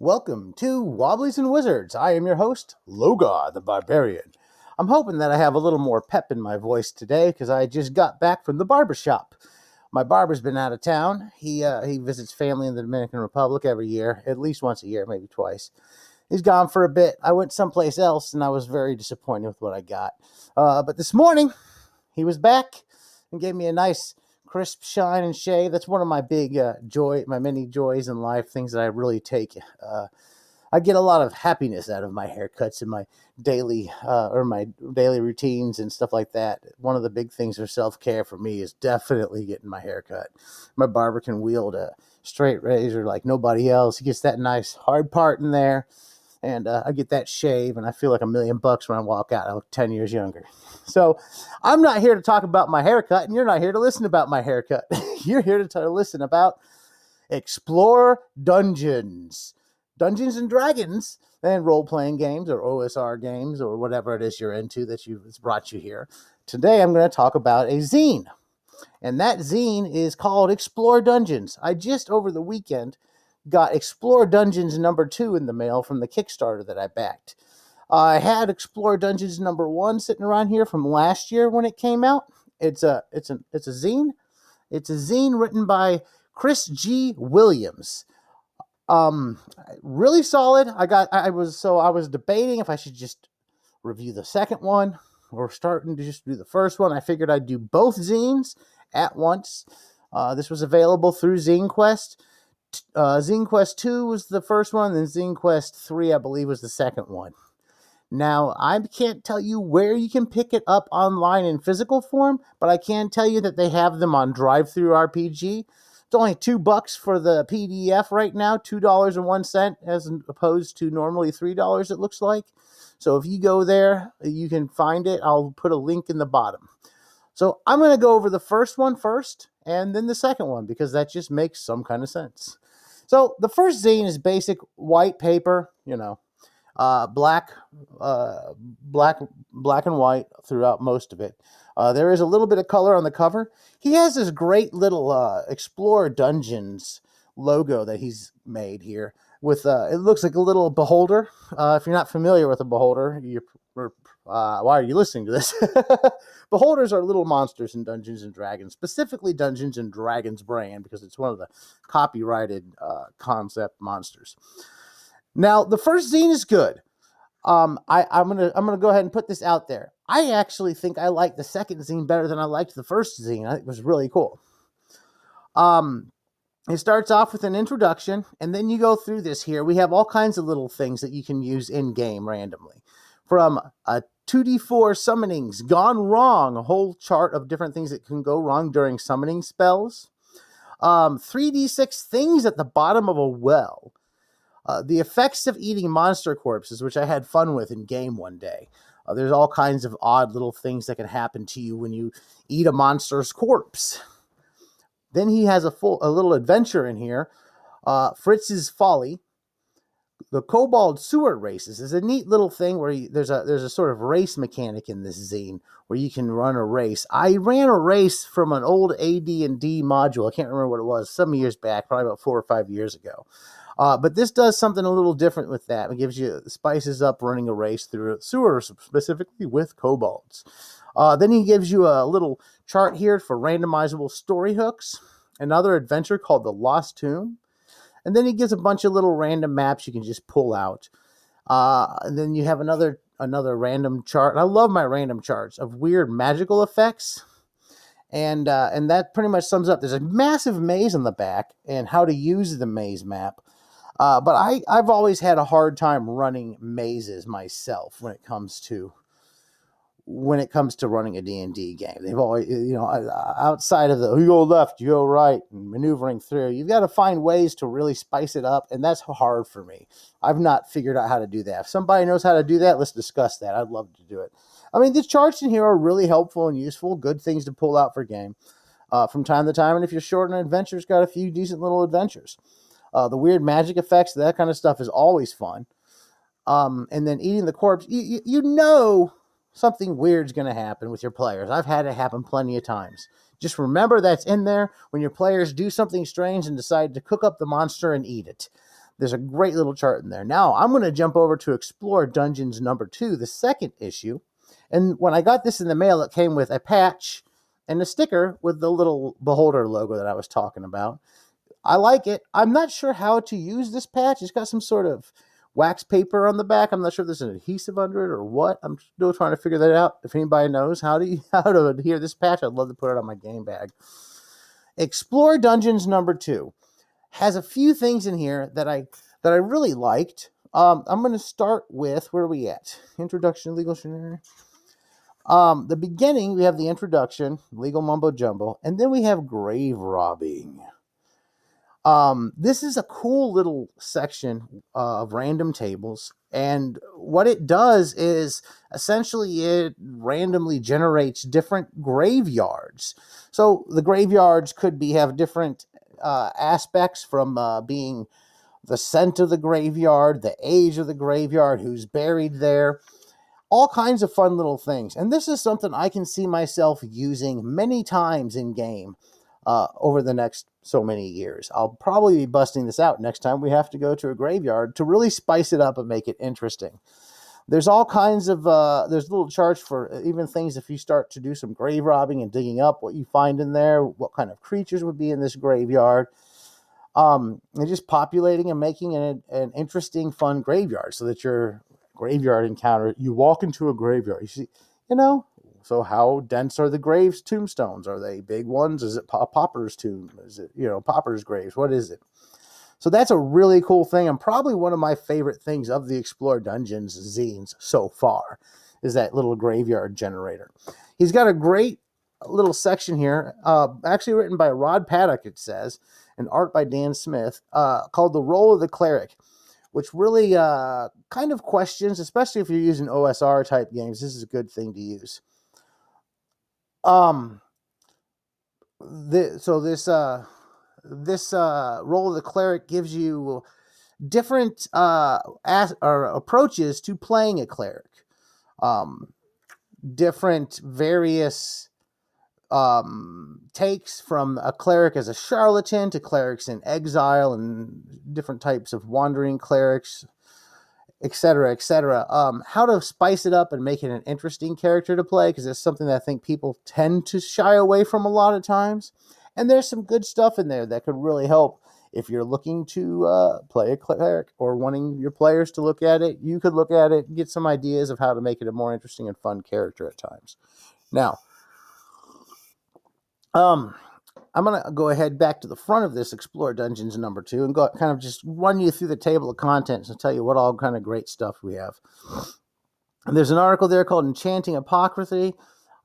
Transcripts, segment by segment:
Welcome to Wobblies and Wizards. I am your host, Logar the Barbarian. I'm hoping that I have a little more pep in my voice today because I just got back from the barber shop. My barber's been out of town. He uh, he visits family in the Dominican Republic every year, at least once a year, maybe twice. He's gone for a bit. I went someplace else and I was very disappointed with what I got. Uh, but this morning, he was back and gave me a nice crisp shine and shave. That's one of my big uh, joy, my many joys in life, things that I really take. Uh, I get a lot of happiness out of my haircuts and my daily uh, or my daily routines and stuff like that. One of the big things for self care for me is definitely getting my haircut. My barber can wield a straight razor like nobody else. He gets that nice hard part in there and uh, I get that shave, and I feel like a million bucks when I walk out. I look 10 years younger. So I'm not here to talk about my haircut, and you're not here to listen about my haircut. you're here to, listen about Explore Dungeons. Dungeons and Dragons and role playing games or OSR games or whatever it is you're into that you, has brought you here. Today I'm going to talk about a zine. And that zine is called Explore Dungeons. I just over the weekend got Explore Dungeons number two in the mail from the Kickstarter that I backed. I had Explore Dungeons number one sitting around here from last year when it came out. It's a it's a it's a zine. It's a zine written by Chris G. Williams. Um, really solid. I got I was so I was debating if I should just review the second one or starting to just do the first one. I figured I'd do both zines at once. Uh, this was available through Zine Quest uh, Zine Quest 2 was the first one, and Zine Quest 3, I believe, was the second one. Now, I can't tell you where you can pick it up online in physical form, but I can tell you that they have them on Drive Through DriveThruRPG. It's only two bucks for the PDF right now, two dollars and one cent, as opposed to normally three dollars. It looks like. So if you go there, you can find it. I'll put a link in the bottom. So I'm going to go over the first one first, and then the second one because that just makes some kind of sense. So the first zine is basic white paper, you know, uh, black, uh, black, black and white throughout most of it. Uh, there is a little bit of color on the cover. He has this great little uh, Explore Dungeons logo that he's made here. With uh, it looks like a little beholder. Uh, if you're not familiar with a beholder, you're uh, why are you listening to this? Beholders are little monsters in Dungeons and Dragons, specifically Dungeons and Dragons brand, because it's one of the copyrighted uh, concept monsters. Now, the first zine is good. Um, I, I'm gonna I'm gonna go ahead and put this out there. I actually think I like the second zine better than I liked the first zine. I think it was really cool. Um, it starts off with an introduction, and then you go through this here. We have all kinds of little things that you can use in game randomly from a 2d4 summonings gone wrong, a whole chart of different things that can go wrong during summoning spells. Um, 3d6 things at the bottom of a well. Uh, the effects of eating monster corpses, which I had fun with in game one day. Uh, there's all kinds of odd little things that can happen to you when you eat a monster's corpse. Then he has a full a little adventure in here. Uh, Fritz's Folly, the Kobold Sewer Races is a neat little thing where you, there's a there's a sort of race mechanic in this zine where you can run a race. I ran a race from an old AD and D module. I can't remember what it was. Some years back, probably about four or five years ago. Uh, but this does something a little different with that. It gives you spices up running a race through sewers, specifically with kobolds. Uh, then he gives you a little chart here for randomizable story hooks. Another adventure called the Lost Tomb and then he gives a bunch of little random maps you can just pull out. Uh, and then you have another another random chart. I love my random charts of weird magical effects, and uh, and that pretty much sums up. There's a massive maze on the back and how to use the maze map. Uh, but I I've always had a hard time running mazes myself when it comes to when it comes to running a D&D game. They've always, you know, outside of the you go left, you go right, and maneuvering through, you've got to find ways to really spice it up, and that's hard for me. I've not figured out how to do that. If somebody knows how to do that, let's discuss that. I'd love to do it. I mean, the charts in here are really helpful and useful, good things to pull out for game uh, from time to time. And if you're short on adventures, got a few decent little adventures. Uh, the weird magic effects, that kind of stuff is always fun. Um, and then eating the corpse, you, you, you know something weird's going to happen with your players. I've had it happen plenty of times. Just remember that's in there when your players do something strange and decide to cook up the monster and eat it. There's a great little chart in there. Now I'm going to jump over to Explore Dungeons number two, the second issue. And when I got this in the mail, it came with a patch and a sticker with the little beholder logo that I was talking about. I like it. I'm not sure how to use this patch. It's got some sort of wax paper on the back. I'm not sure if there's an adhesive under it or what. I'm still trying to figure that out. If anybody knows how to how to adhere this patch, I'd love to put it on my game bag. Explore Dungeons number two has a few things in here that I that I really liked. Um, I'm going to start with where are we at? Introduction, legal scenario. Um, the beginning, we have the introduction, legal mumbo jumbo, and then we have grave robbing. Um, this is a cool little section uh, of random tables, and what it does is essentially it randomly generates different graveyards. So the graveyards could be have different uh, aspects from uh, being the scent of the graveyard, the age of the graveyard, who's buried there, all kinds of fun little things. And this is something I can see myself using many times in game uh, over the next so many years. I'll probably be busting this out next time we have to go to a graveyard to really spice it up and make it interesting. There's all kinds of uh, there's little charts for uh, even things if you start to do some grave robbing and digging up what you find in there, what kind of creatures would be in this graveyard. Um, and just populating and making an, an interesting, fun graveyard so that your graveyard encounter, you walk into a graveyard, you see, you know, so how dense are the graves tombstones? Are they big ones? Is it a pauper's tomb? Is it, you know, pauper's graves? What is it? So that's a really cool thing and probably one of my favorite things of the Explore Dungeons zines so far is that little graveyard generator. He's got a great little section here, uh, actually written by Rod Paddock, it says, and art by Dan Smith, uh, called The Role of the Cleric, which really uh, kind of questions, especially if you're using OSR type games, this is a good thing to use. Um, the, so this uh, this uh, role of the cleric gives you different uh, as, or approaches to playing a cleric. Um, different various um, takes from a cleric as a charlatan to clerics in exile and different types of wandering clerics, etc., etc. Um, how to spice it up and make it an interesting character to play because it's something that I think people tend to shy away from a lot of times. And there's some good stuff in there that could really help if you're looking to uh, play a cleric or wanting your players to look at it. You could look at it and get some ideas of how to make it a more interesting and fun character at times. Now, um, I'm going to go ahead back to the front of this Explore Dungeons number two and go kind of just run you through the table of contents and tell you what all kind of great stuff we have. And there's an article there called Enchanting Apocryphy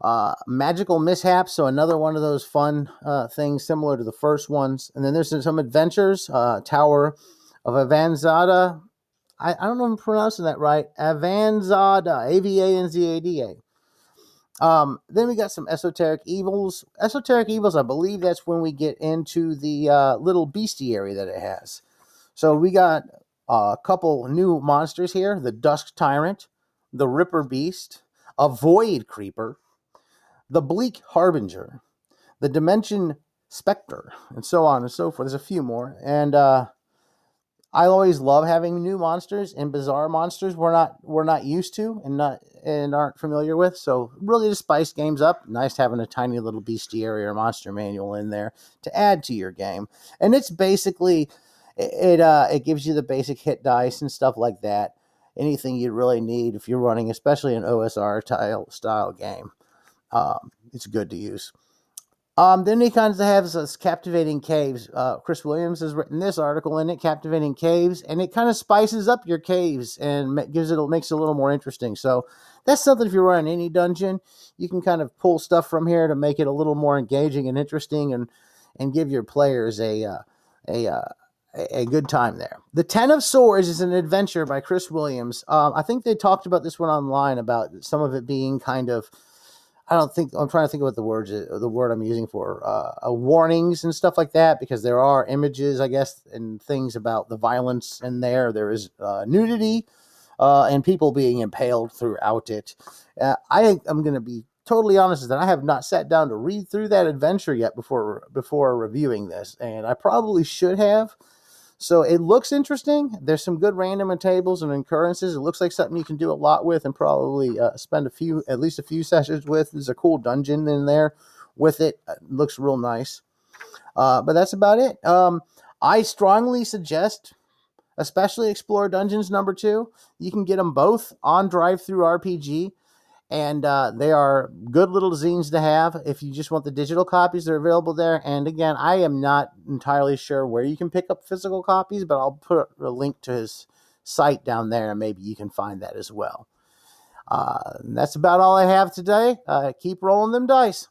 uh, magical mishaps, so another one of those fun uh, things similar to the first ones. And then there's some adventures. Uh, Tower of Avanzada. I, I don't know if I'm pronouncing that right. Avanzada, A V A N Z A D A. Um, then we got some esoteric evils. Esoteric evils, I believe that's when we get into the uh, little bestiary that it has. So we got a couple new monsters here: the Dusk Tyrant, the Ripper Beast, a Void Creeper, the Bleak Harbinger, the Dimension Spectre, and so on and so forth. There's a few more, and uh, I always love having new monsters and bizarre monsters we're not we're not used to and not and aren't familiar with. So really to spice games up, nice having a tiny little bestiary or monster manual in there to add to your game. And it's basically it uh, it gives you the basic hit dice and stuff like that. Anything you'd really need if you're running, especially an OSR style style game. Um, it's good to use. Um, then he kind of has this captivating caves. Uh, Chris Williams has written this article in it, captivating caves, and it kind of spices up your caves and gives it makes it a little more interesting. So that's something if you're running any dungeon, you can kind of pull stuff from here to make it a little more engaging and interesting, and and give your players a uh, a uh, a good time there. The Ten of Swords is an adventure by Chris Williams. Um, I think they talked about this one online about some of it being kind of I don't think I'm trying to think about the words the word I'm using for uh, uh, warnings and stuff like that because there are images, I guess, and things about the violence in there. There is uh, nudity uh, and people being impaled throughout it. Uh, I am going to be totally honest that I have not sat down to read through that adventure yet before before reviewing this, and I probably should have. So it looks interesting. There's some good random tables and occurrences. It looks like something you can do a lot with and probably uh, spend a few, at least a few sessions with. There's a cool dungeon in there with it. it looks real nice. Uh, but that's about it. Um, I strongly suggest, especially Explore Dungeons number two. You can get them both on DriveThruRPG and uh, they are good little zines to have if you just want the digital copies they're available there. And again i am not entirely sure where you can pick up physical copies but i'll put a link to his site down there and maybe you can find that as well. Uh, that's about all i have today. Uh, keep rolling them dice